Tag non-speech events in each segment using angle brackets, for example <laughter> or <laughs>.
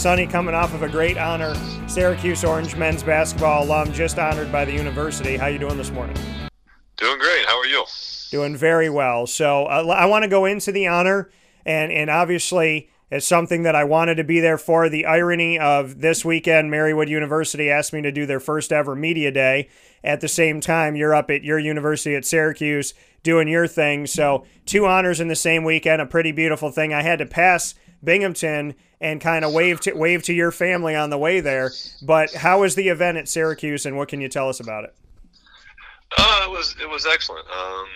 Sonny coming off of a great honor. Syracuse Orange men's basketball alum, just honored by the university. How you doing this morning? Doing great. How are you? Doing very well. So uh, I want to go into the honor, and and obviously it's something that I wanted to be there for. The irony of this weekend, Marywood University asked me to do their first ever media day. At the same time, you're up at your university at Syracuse doing your thing. So two honors in the same weekend, a pretty beautiful thing. I had to pass Binghamton and kind of wave to wave to your family on the way there. But how was the event at Syracuse, and what can you tell us about it? Uh, it was it was excellent. Um,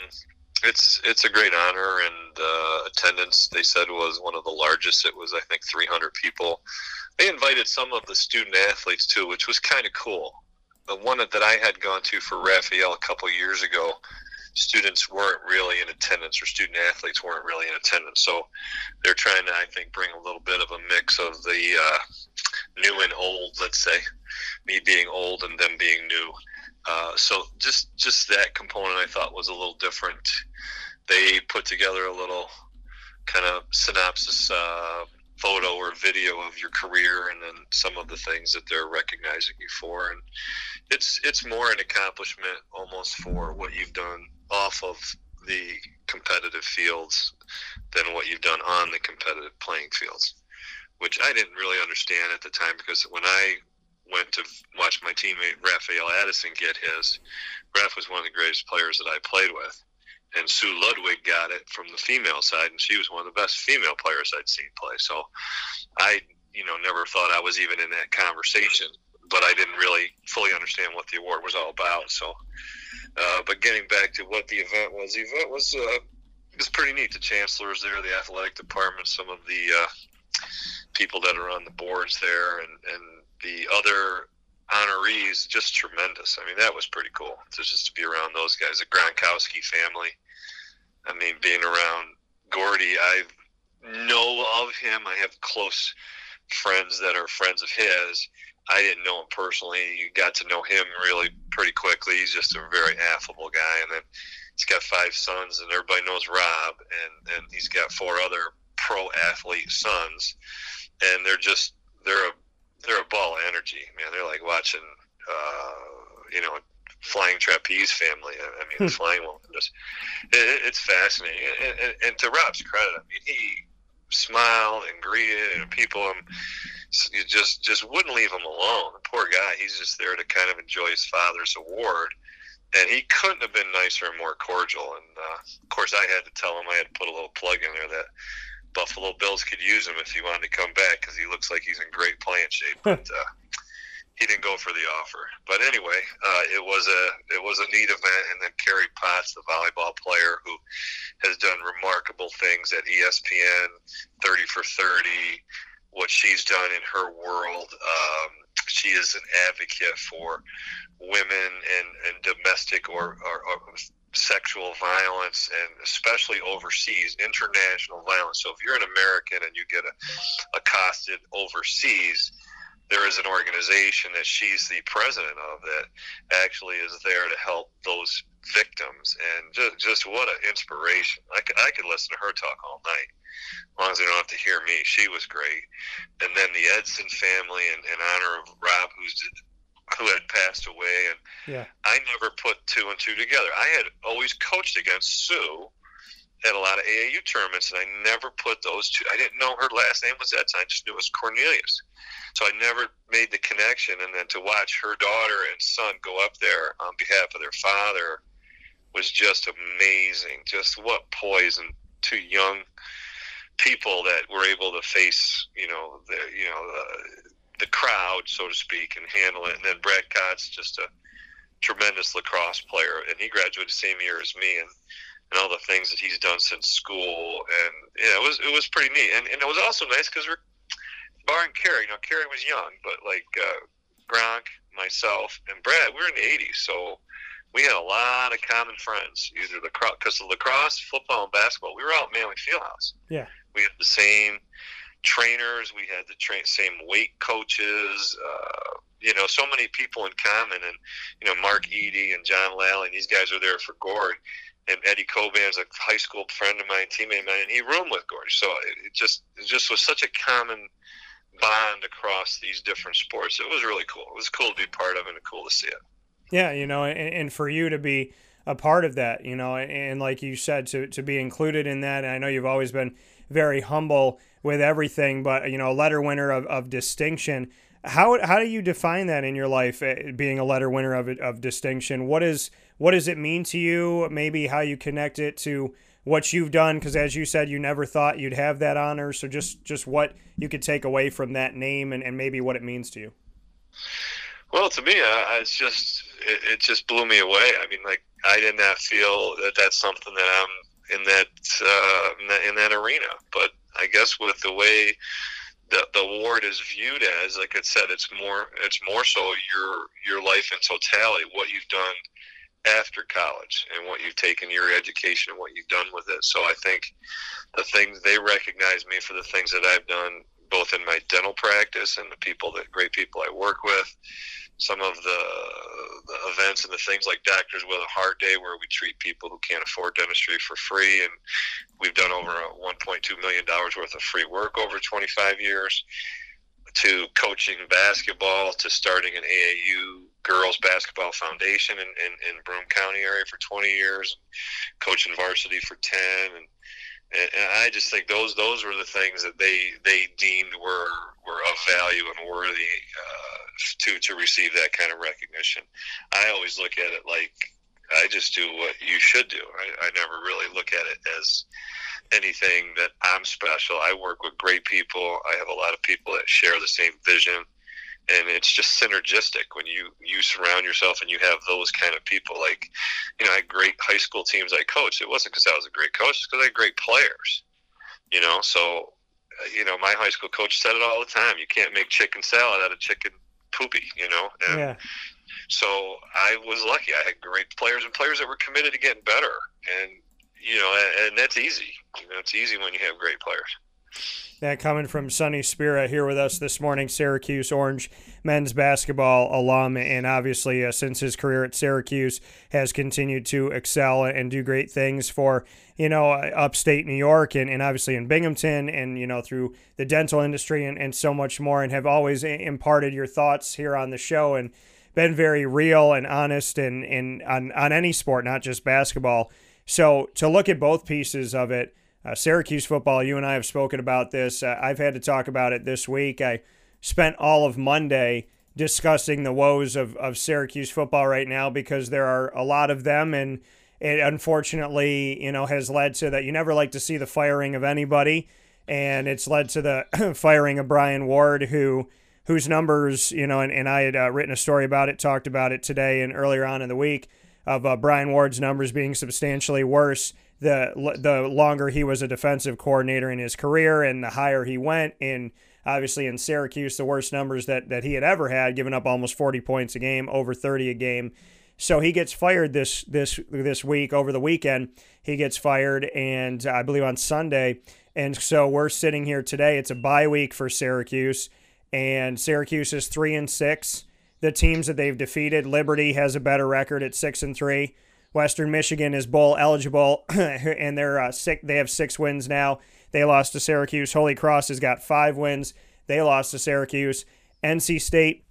it's it's a great honor, and uh, attendance they said was one of the largest. It was I think 300 people. They invited some of the student athletes too, which was kind of cool. The one that I had gone to for Rafael a couple years ago students weren't really in attendance or student athletes weren't really in attendance. So they're trying to, I think, bring a little bit of a mix of the uh, new and old, let's say, me being old and them being new. Uh, so just just that component I thought was a little different. They put together a little kind of synopsis uh, photo or video of your career and then some of the things that they're recognizing you for and it's it's more an accomplishment almost for what you've done off of the competitive fields than what you've done on the competitive playing fields which I didn't really understand at the time because when I went to watch my teammate Rafael Addison get his Raph was one of the greatest players that I played with and Sue Ludwig got it from the female side, and she was one of the best female players I'd seen play. So I, you know, never thought I was even in that conversation, but I didn't really fully understand what the award was all about. So, uh, but getting back to what the event was, the event was uh, was pretty neat. The chancellors there, the athletic department, some of the uh, people that are on the boards there, and and the other honorees just tremendous. I mean, that was pretty cool to just to be around those guys, the Gronkowski family. I mean, being around Gordy, I know of him. I have close friends that are friends of his. I didn't know him personally. You got to know him really pretty quickly. He's just a very affable guy, and then he's got five sons, and everybody knows Rob, and and he's got four other pro athlete sons, and they're just they're a they're a ball of energy, man. They're like watching, uh, you know, flying trapeze family. I mean, hmm. flying woman. Just it, it's fascinating. And, and, and, to Rob's credit, I mean, he smiled and greeted and people. Um, you just just wouldn't leave him alone. The poor guy. He's just there to kind of enjoy his father's award. And he couldn't have been nicer and more cordial. And uh, of course, I had to tell him I had to put a little plug in there that Buffalo Bills could use him if he wanted to come back because he looks like he's in great playing shape. <laughs> But uh, he didn't go for the offer. But anyway, uh, it was a it was a neat event. And then Keri Potts, the volleyball player who has done remarkable things at ESPN, thirty for thirty. What she's done in her world, um, she is an advocate for women and, and domestic or, or, or sexual violence and especially overseas international violence so if you're an american and you get accosted overseas there is an organization that she's the president of that actually is there to help those victims and just, just what an inspiration I could, I could listen to her talk all night as long as they don't have to hear me she was great and then the edson family in, in honor of rob who's who had passed away, and yeah. I never put two and two together. I had always coached against Sue at a lot of AAU tournaments, and I never put those two. I didn't know her last name was Edson. I just knew it was Cornelius. So I never made the connection. And then to watch her daughter and son go up there on behalf of their father was just amazing. Just what poise and two young people that were able to face, you know, the, you know, uh, the crowd, so to speak, and handle it. And then Brad Kotz just a tremendous lacrosse player, and he graduated the same year as me, and, and all the things that he's done since school, and yeah, it was it was pretty neat, and, and it was also nice because we're barring Keri. You know, Keri was young, but like uh, Gronk, myself, and Brad, we were in the '80s, so we had a lot of common friends. Either the because of lacrosse, football, and basketball. We were out at Manley Fieldhouse. Yeah, we had the same trainers. We had the tra- same weight coaches. Uh, you know, so many people in common, and you know, Mark Eady and John Lally, and these guys are there for Gord. And Eddie Coban's a high school friend of mine, teammate of mine, and he roomed with Gord. So it just it just was such a common bond across these different sports. It was really cool. It was cool to be part of, and cool to see it. Yeah, you know, and, and for you to be a part of that, you know, and like you said, to to be included in that. I know you've always been very humble with everything, but you know, a letter winner of, of distinction. How how do you define that in your life, eh, being a letter winner of of distinction? What is what does it mean to you? Maybe how you connect it to what you've done, because as you said, you never thought you'd have that honor. So just just what you could take away from that name, and, and maybe what it means to you. Well, to me, uh, it's just it, it just blew me away. I mean, like I did not feel that that's something that I'm in that, uh, in that in that arena. But I guess with the way the, the award is viewed as, like I said, it's more it's more so your your life in totality, what you've done after college and what you've taken your education and what you've done with it. So I think the things they recognize me for the things that I've done both in my dental practice and the people that great people I work with some of the, the events and the things like Doctors with a Heart Day, where we treat people who can't afford dentistry for free, and we've done over 1.2 million dollars worth of free work over 25 years. To coaching basketball, to starting an AAU girls basketball foundation in, in, in Broome County area for 20 years, coaching varsity for 10, and and, I just think those those were the things that they they deemed were were of value and worthy uh, to to receive that kind of recognition. I always look at it like I just do what you should do. I, I never really look at it as anything that I'm special. I work with great people. I have a lot of people that share the same vision and it's just synergistic when you you surround yourself and you have those kind of people. Like you know i had great high school teams i coached. It wasn't because i was a great coach it's because i had great players you know? So uh, you know my high school coach said it all the time you can't make chicken salad out of chicken poopy you know? And yeah. so i was lucky. I had great players and players that were committed to getting better. And you know and, and that's easy. You know it's easy when you have great players that coming from Sonny Spera here with us this morning, Syracuse Orange men's basketball alum, and obviously uh, since his career at Syracuse has continued to excel and do great things for you know uh, upstate New York and, and obviously in Binghamton and you know through the dental industry and, and so much more, and have always imparted your thoughts here on the show and been very real and honest and, and on, on any sport, not just basketball. So to look at both pieces of it uh, Syracuse football, you and I have spoken about this. Uh, I've had to talk about it this week. I spent all of Monday discussing the woes of, of Syracuse football right now because there are a lot of them, and it unfortunately, you know, has led to that you never like to see the firing of anybody, and it's led to the <clears throat> firing of Brian Ward, who whose numbers, you know, and, and I had uh, written a story about it, talked about it today and earlier on in the week of uh, Brian Ward's numbers being substantially worse the the longer he was a defensive coordinator in his career and the higher he went in obviously in Syracuse the worst numbers that that he had ever had giving up almost 40 points a game over 30 a game. So he gets fired this this this week over the weekend. He gets fired and I believe on Sunday. And so we're sitting here today. It's a bye week for Syracuse and Syracuse is 3 and 6 the teams that they've defeated Liberty has a better record at 6 and 3 Western Michigan is bowl eligible, <clears throat> and they're uh, six, They have six wins now. They lost to Syracuse. Holy Cross has got five wins. They lost to Syracuse. NC State,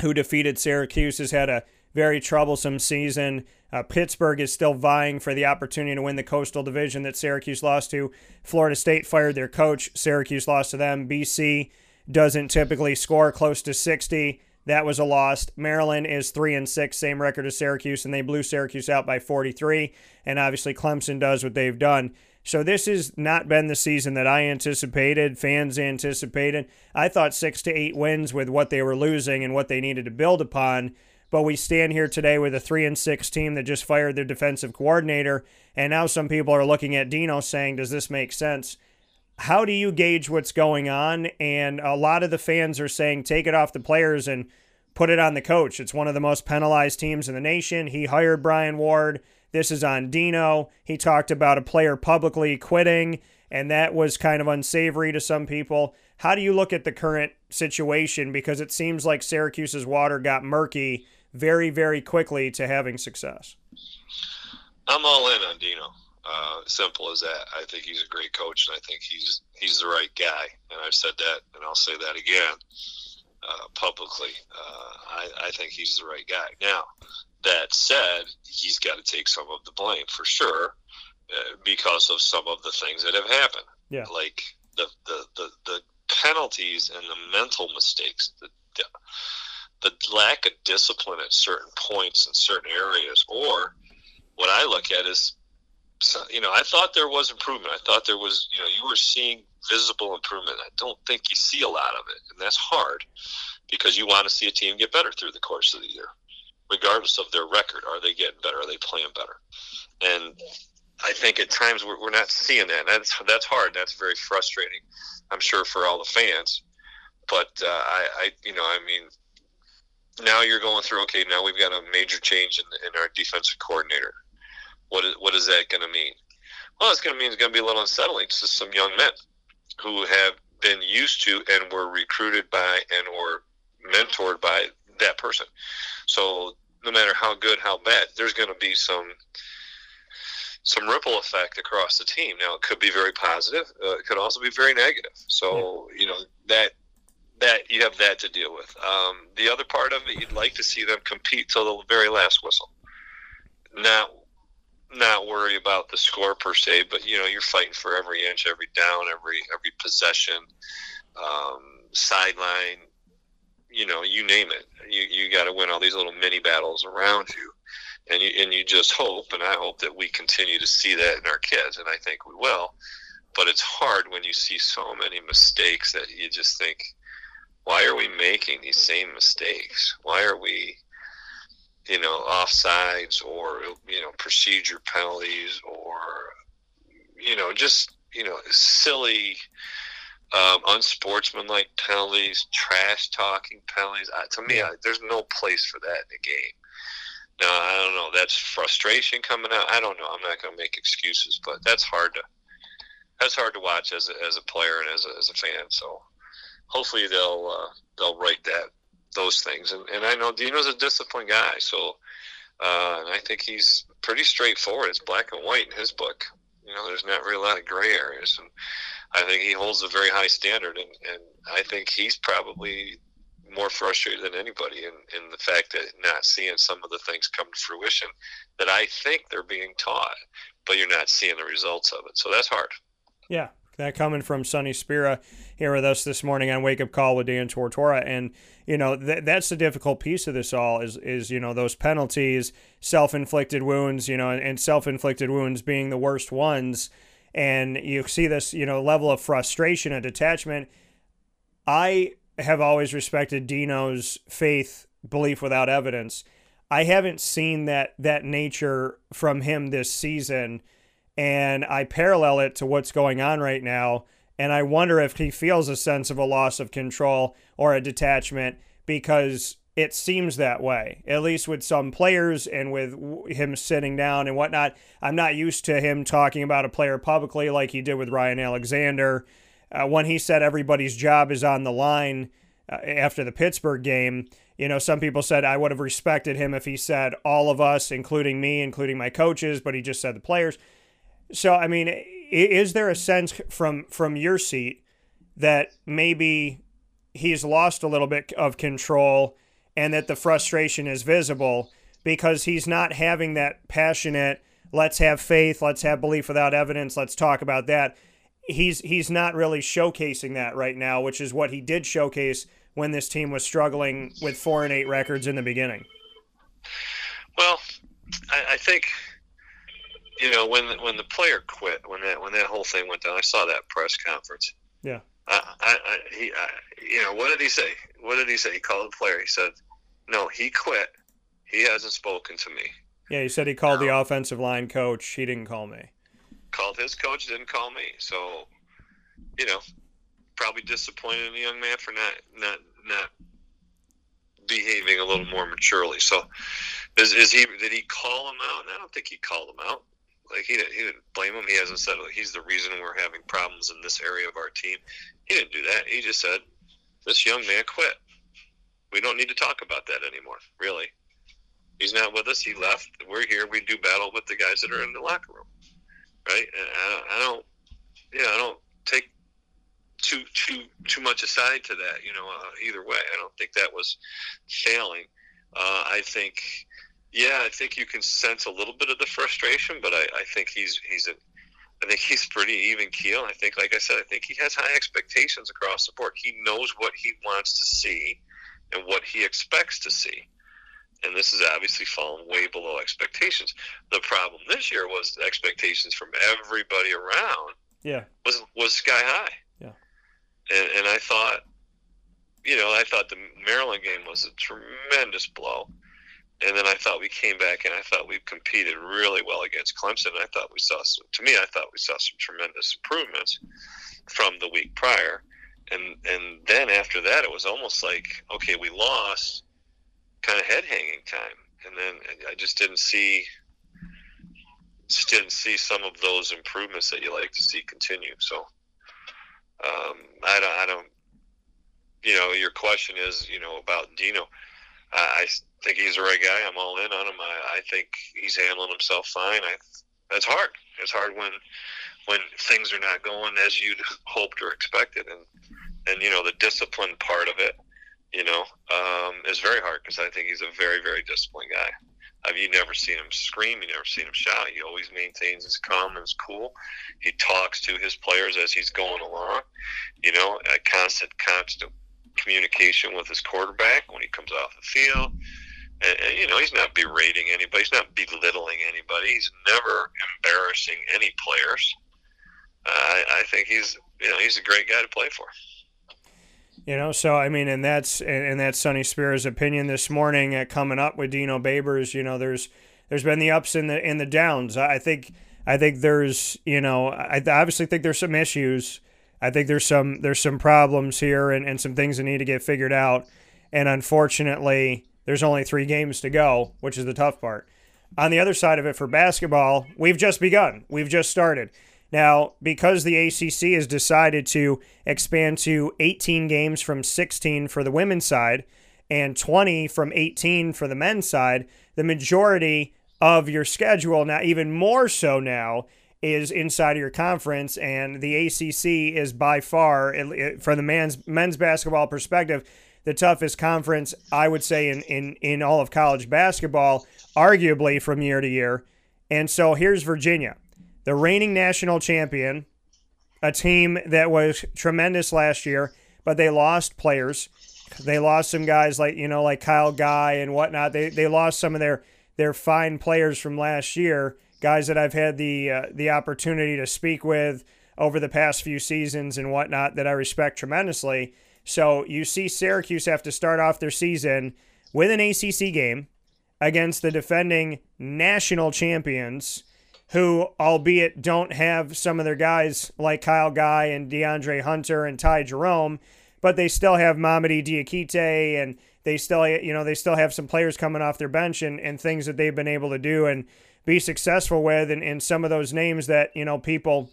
who defeated Syracuse, has had a very troublesome season. Uh, Pittsburgh is still vying for the opportunity to win the Coastal Division that Syracuse lost to. Florida State fired their coach. Syracuse lost to them. BC doesn't typically score close to 60. That was a loss. Maryland is three and six, same record as Syracuse, and they blew Syracuse out by 43. And obviously, Clemson does what they've done. So this has not been the season that I anticipated, fans anticipated. I thought six to eight wins with what they were losing and what they needed to build upon. But we stand here today with a three and six team that just fired their defensive coordinator, and now some people are looking at Dino saying, "Does this make sense?" How do you gauge what's going on? And a lot of the fans are saying, "Take it off the players and put it on the coach. It's one of the most penalized teams in the nation. He hired Brian Ward. This is on Dino. He talked about a player publicly quitting, and that was kind of unsavory to some people. How do you look at the current situation? Because it seems like Syracuse's water got murky very, very quickly to having success. I'm all in on Dino. Uh, simple as that. I think he's a great coach, and I think he's he's the right guy. And I've said that, and I'll say that again uh, publicly. Uh, I, I think he's the right guy. Now, that said, he's got to take some of the blame for sure uh, because of some of the things that have happened. Yeah. Like the, the, the, the penalties and the mental mistakes, the, the, the lack of discipline at certain points in certain areas, or what I look at is, you know, I thought there was improvement. I thought there was, you know, you were seeing visible improvement. I don't think you see a lot of it, and that's hard because you want to see a team get better through the course of the year, regardless of their record. Are they getting better? Are they playing better? And I think at times we're, we're not seeing that. That's that's hard. That's very frustrating. I'm sure for all the fans, but uh, I, I, you know, I mean, now you're going through. Okay, now we've got a major change in, in our defensive coordinator. What is what is that going to mean? Well, it's going to mean it's going to be a little unsettling to some young men who have been used to and were recruited by and or mentored by that person. So no matter how good, how bad, there's going to be some some ripple effect across the team. Now it could be very positive. Uh, it could also be very negative. So you know that that you have that to deal with. Um, the other part of it, you'd like to see them compete till the very last whistle. Not not worry about the score per se, but you know you're fighting for every inch, every down, every every possession, um, sideline. You know, you name it. You you got to win all these little mini battles around you, and you and you just hope, and I hope that we continue to see that in our kids, and I think we will. But it's hard when you see so many mistakes that you just think, why are we making these same mistakes? Why are we you know, offsides or you know procedure penalties or you know just you know silly, um, unsportsmanlike penalties, trash talking penalties. Uh, to me, I, there's no place for that in the game. Now I don't know. That's frustration coming out. I don't know. I'm not going to make excuses, but that's hard to that's hard to watch as a, as a player and as a, as a fan. So hopefully they'll uh, they'll right that those things. And, and I know Dino's a disciplined guy, so uh, I think he's pretty straightforward. It's black and white in his book. You know, there's not really a lot of gray areas, and I think he holds a very high standard. And, and I think he's probably more frustrated than anybody in, in the fact that not seeing some of the things come to fruition that I think they're being taught, but you're not seeing the results of it. So that's hard. Yeah, that coming from Sonny Spera here with us this morning on Wake Up Call with Dan Tortora. And, you know, th- that's the difficult piece of this all is, is you know, those penalties, self inflicted wounds, you know, and, and self inflicted wounds being the worst ones. And you see this, you know, level of frustration and detachment. I have always respected Dino's faith, belief without evidence. I haven't seen that that nature from him this season and I parallel it to what's going on right now. And I wonder if he feels a sense of a loss of control or a detachment because it seems that way, at least with some players and with him sitting down and whatnot. I'm not used to him talking about a player publicly like he did with Ryan Alexander. Uh, when he said everybody's job is on the line uh, after the Pittsburgh game, you know, some people said I would have respected him if he said all of us, including me, including my coaches, but he just said the players. So, I mean, is there a sense from from your seat that maybe he's lost a little bit of control and that the frustration is visible because he's not having that passionate let's have faith, let's have belief without evidence, let's talk about that. He's he's not really showcasing that right now, which is what he did showcase when this team was struggling with four and eight records in the beginning. Well, I, I think you know, when when the player quit, when that when that whole thing went down, I saw that press conference. Yeah. I, I, I he, I, you know, what did he say? What did he say? He called the player. He said, "No, he quit. He hasn't spoken to me." Yeah, he said he called the offensive line coach. He didn't call me. Called his coach, didn't call me. So, you know, probably disappointed in the young man for not not not behaving a little more maturely. So, is, is he? Did he call him out? I don't think he called him out. Like he didn't, he didn't blame him. He hasn't said he's the reason we're having problems in this area of our team. He didn't do that. He just said this young man quit. We don't need to talk about that anymore. Really, he's not with us. He left. We're here. We do battle with the guys that are in the locker room, right? And I, I don't, yeah, I don't take too too too much aside to that. You know, uh, either way, I don't think that was failing. Uh, I think, yeah, I think you can sense a little bit of the frustration, but I, I think he's he's a I think he's pretty even keel. I think, like I said, I think he has high expectations across the board. He knows what he wants to see and what he expects to see. And this is obviously fallen way below expectations. The problem this year was expectations from everybody around. Yeah. Was was sky high. Yeah. And and I thought, you know, I thought the Maryland game was a tremendous blow. And then I thought we came back and I thought we competed really well against Clemson. I thought we saw some, to me, I thought we saw some tremendous improvements from the week prior. And, and then after that, it was almost like, okay, we lost kind of head hanging time. And then I just didn't see, just didn't see some of those improvements that you like to see continue. So, um, I don't, I don't, you know, your question is, you know, about Dino. I think he's the right guy. I'm all in on him. I, I think he's handling himself fine. I, that's hard. It's hard when when things are not going as you'd hoped or expected, and and you know the discipline part of it, you know, um, is very hard because I think he's a very very disciplined guy. Have you never seen him scream? You never seen him shout. He always maintains his calm and his cool. He talks to his players as he's going along. You know, a constant, constant communication with his quarterback when he comes off the field. And, and, you know, he's not berating anybody. He's not belittling anybody. He's never embarrassing any players. Uh, I, I think he's, you know, he's a great guy to play for. You know, so I mean, and that's and, that's Sonny Spera's opinion this morning at coming up with Dino Babers. You know, there's there's been the ups and the and the downs. I think I think there's you know I obviously think there's some issues I think there's some there's some problems here and, and some things that need to get figured out. And unfortunately, there's only three games to go, which is the tough part. On the other side of it for basketball, we've just begun. We've just started. Now, because the ACC has decided to expand to 18 games from 16 for the women's side and 20 from 18 for the men's side, the majority of your schedule, now even more so now, is inside of your conference, and the ACC is by far, from the men's men's basketball perspective, the toughest conference I would say in in in all of college basketball, arguably from year to year. And so here's Virginia, the reigning national champion, a team that was tremendous last year, but they lost players. They lost some guys like you know like Kyle Guy and whatnot. They they lost some of their their fine players from last year guys that I've had the uh, the opportunity to speak with over the past few seasons and whatnot that I respect tremendously. So you see Syracuse have to start off their season with an ACC game against the defending national champions, who, albeit don't have some of their guys like Kyle Guy and DeAndre Hunter and Ty Jerome, but they still have Mamadi Diakite and they still you know they still have some players coming off their bench and, and things that they've been able to do and be successful with and, and some of those names that you know people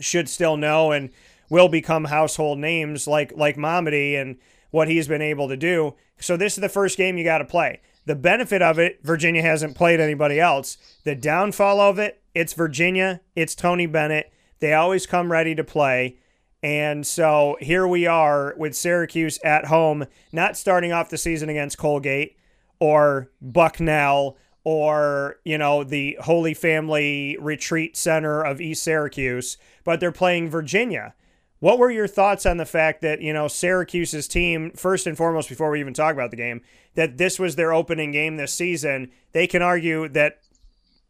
should still know. And will become household names like like Mamadi and what he's been able to do. So this is the first game you got to play. The benefit of it, Virginia hasn't played anybody else. The downfall of it, it's Virginia, it's Tony Bennett. They always come ready to play. And so here we are with Syracuse at home, not starting off the season against Colgate or Bucknell or, you know, the Holy Family Retreat Center of East Syracuse, but they're playing Virginia. What were your thoughts on the fact that, you know, Syracuse's team, first and foremost, before we even talk about the game, that this was their opening game this season? They can argue that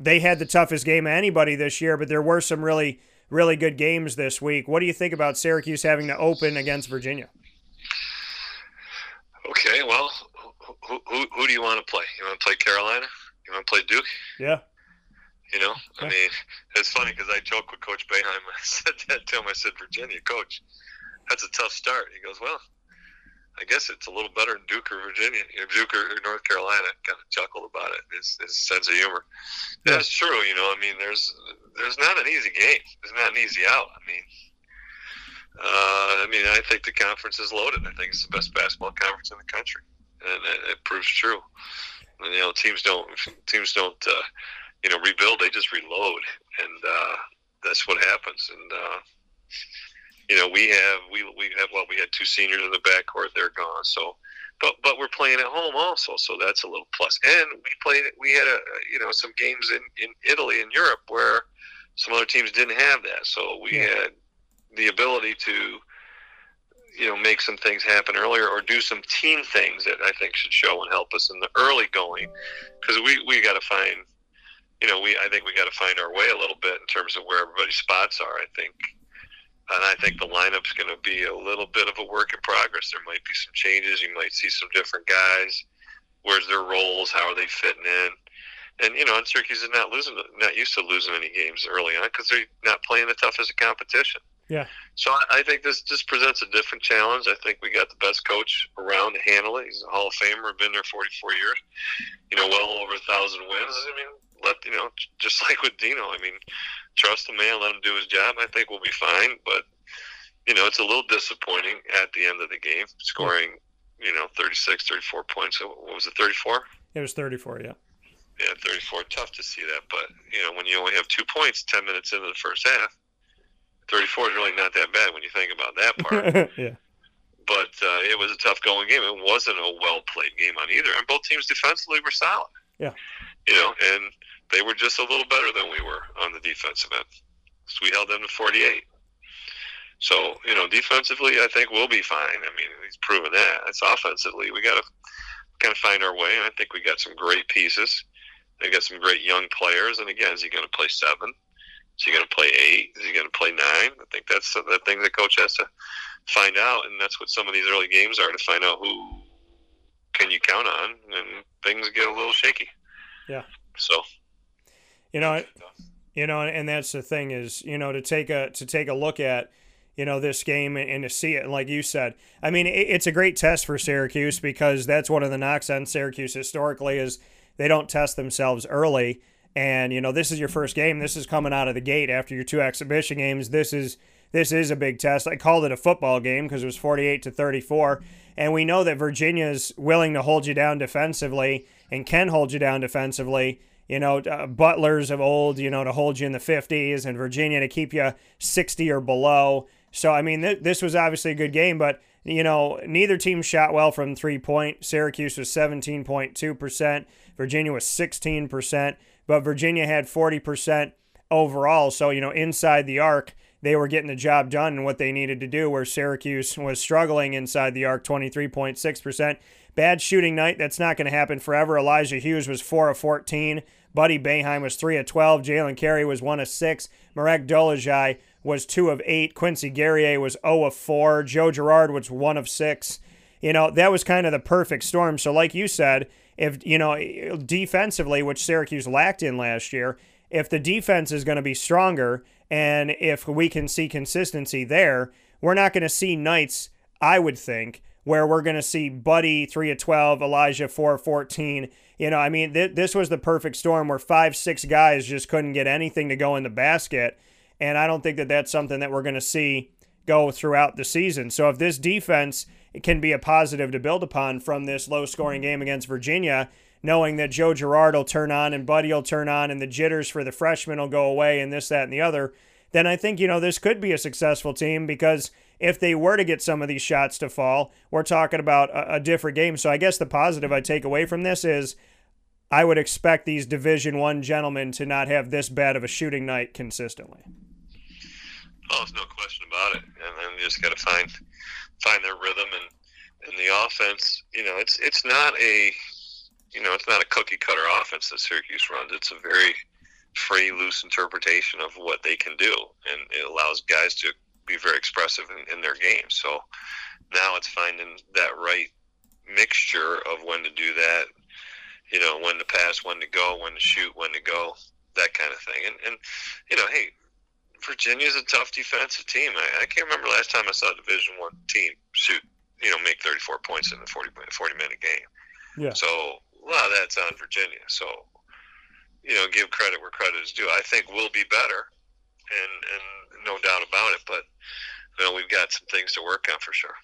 they had the toughest game of anybody this year, but there were some really, really good games this week. What do you think about Syracuse having to open against Virginia? Okay, well, who, who, who do you want to play? You want to play Carolina? You want to play Duke? Yeah. You know, I mean, it's funny because I joke with Coach Boeheim. <laughs> I said that to him. I said, Virginia, Coach, that's a tough start. He goes, Well, I guess it's a little better than Duke or Virginia, Duke or North Carolina. Kind of chuckled about it. His, his sense of humor. Yeah. That's true. You know, I mean, there's there's not an easy game. There's not an easy out. I mean, uh, I mean, I think the conference is loaded. I think it's the best basketball conference in the country, and it, it proves true. And, you know, teams don't teams don't uh, you know rebuild; they just reload, and uh, that's what happens. And uh, you know, we have we we have what well, we had two seniors in the backcourt. They're gone, so. But, but we're playing at home also, so that's a little plus. And we played. We had a you know some games in, in Italy and Europe where some other teams didn't have that. So we yeah. had the ability to you know make some things happen earlier or do some team things that I think should show and help us in the early going because we we got to find you know we I think we got to find our way a little bit in terms of where everybody's spots are I think and I think the lineup's going to be a little bit of a work in progress there might be some changes you might see some different guys where's their roles how are they fitting in and you know, and Syracuse is not losing, not used to losing any games early on because they're not playing the toughest competition. Yeah. So I, I think this just presents a different challenge. I think we got the best coach around to handle it. He's a Hall of Famer, been there 44 years. You know, well over a thousand wins. I mean, let you know, just <laughs> like with Dino. I mean, trust the man, let him do his job. I think we'll be fine. But you know, it's a little disappointing at the end of the game, scoring you know 36, 34 points. What was it, 34? It was 34. Yeah. Yeah, 34. Tough to see that, but you know, when you only have two points 10 minutes into the first half 34 is really not that bad when you think about that part. <laughs> yeah. But uh, it was a tough going game. It wasn't a well played game on either. And both teams defensively were solid. Yeah. You know, and they were just a little better than we were on the defensive end. So we held them to 48. So, you know, defensively, I think we'll be fine. I mean, he's proven that. It's offensively, we got to kind of find our way. And I think we got some great pieces. They got some great young players. And again, is he going to play seven? Is he going to play eight? Is he going to play nine? I think that's the thing the coach has to find out, and that's what some of these early games are to find out who can you count on, and things get a little shaky. Yeah. So. You know, you know, and that's the thing is, you know, to take a to take a look at you know this game and, to see it like you said i mean it's a great test for syracuse because that's one of the knocks on syracuse historically is they don't test themselves early and you know, this is your first game. This is coming out of the gate after your two exhibition games. This is this is a big test. I called it a football game because it was 48 to 34, and we know that Virginia's willing to hold you down defensively and can hold you down defensively. You know, uh, Butler's of old, you know, to hold you in the 50s, and Virginia to keep you 60 or below. So, I mean, th- this was obviously a good game, but, you know, neither team shot well from three point. Syracuse was 17.2%, Virginia was 16% but Virginia had 40% overall. So, you know, inside the arc, they were getting the job done and what they needed to do, where Syracuse was struggling inside the arc, 23.6%. Bad shooting night. That's not going to happen forever. Elijah Hughes was 4 of 14. Buddy Boeheim was 3 of 12. Jalen Carey was 1 of 6. Marek Dolezaj was 2 of 8. Quincy Guerrier was 0 of 4. Joe Girard was 1 of 6. You know, that was kind of the perfect storm. So, like you said, if you know defensively, which Syracuse lacked in last year, if the defense is going to be stronger and if we can see consistency there, we're not going to see nights. I would think where we're going to see Buddy three of twelve, Elijah four of fourteen. You know, I mean, th- this was the perfect storm where five, six guys just couldn't get anything to go in the basket, and I don't think that that's something that we're going to see go throughout the season. So if this defense can be a positive to build upon from this low scoring game against Virginia, knowing that Joe Girard will turn on and Buddy will turn on and the jitters for the freshmen will go away and this, that, and the other, then I think, you know, this could be a successful team because if they were to get some of these shots to fall, we're talking about a, a different game. So I guess the positive I take away from this is I would expect these Division One gentlemen to not have this bad of a shooting night consistently. Oh, there's no question about it. And then you just got to find find their rhythm and and the offense. You know, it's it's not a you know it's not a cookie cutter offense that Syracuse runs. It's a very free, loose interpretation of what they can do, and it allows guys to be very expressive in, in their game. So now it's finding that right mixture of when to do that. You know, when to pass, when to go, when to shoot, when to go, that kind of thing. And and you know, hey, Virginia's a tough defensive team. I, I can't remember last time I saw a Division One team shoot you know make 34 points in the 40 40 minute game. Yeah. So a lot of that's on Virginia. So you know, give credit where credit is due. I think we'll be better, and and no doubt about it. But you know, we've got some things to work on for sure.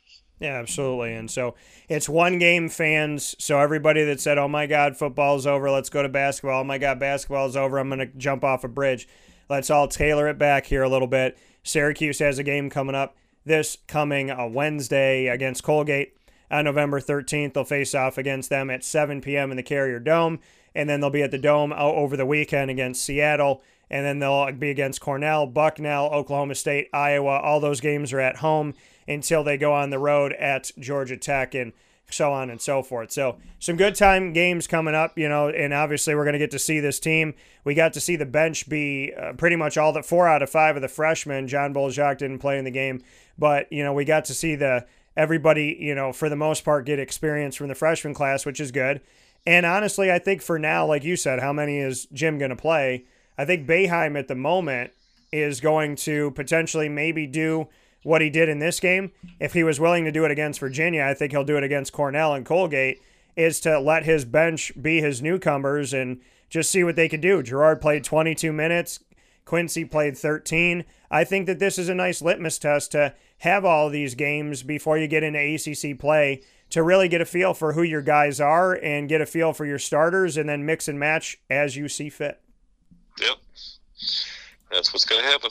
Yeah, absolutely. And so it's one game fans. So everybody that said, "Oh my God, football's over. Let's go to basketball." Oh my God, basketball's over. I'm going to jump off a bridge. Let's all tailor it back here a little bit. Syracuse has a game coming up this coming uh, Wednesday against Colgate on November 13th. They'll face off against them at 7 p.m. in the Carrier Dome, and then they'll be at the Dome over the weekend against Seattle, and then they'll be against Cornell, Bucknell, Oklahoma State, Iowa. All those games are at home until they go on the road at Georgia Tech and so on and so forth. So some good time games coming up, you know, and obviously we're going to get to see this team. We got to see the bench be uh, pretty much all the four out of five of the freshmen. John Bol Ajak didn't play in the game, but you know we got to see the everybody, you know, for the most part, get experience from the freshman class, which is good. And honestly, I think for now, like you said, how many is Jim going to play? I think Boeheim at the moment is going to potentially maybe do what he did in this game. If he was willing to do it against Virginia, I think he'll do it against Cornell and Colgate, is to let his bench be his newcomers and just see what they can do. Girard played 22 minutes, Quincy played 13. I think that this is a nice litmus test to have all these games before you get into ACC play to really get a feel for who your guys are and get a feel for your starters and then mix and match as you see fit. Yep. That's what's going to happen.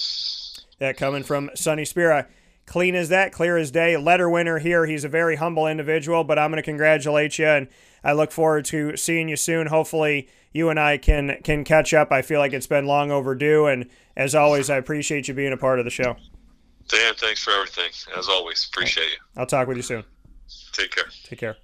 That coming from Sonny Spera. Clean as that, clear as day. Letter winner here. He's a very humble individual, but I'm going to congratulate you and I look forward to seeing you soon. Hopefully, you and I can can catch up. I feel like it's been long overdue, and as always, I appreciate you being a part of the show. Dan, thanks for everything. As always, appreciate you. I'll talk with you soon. Take care. Take care.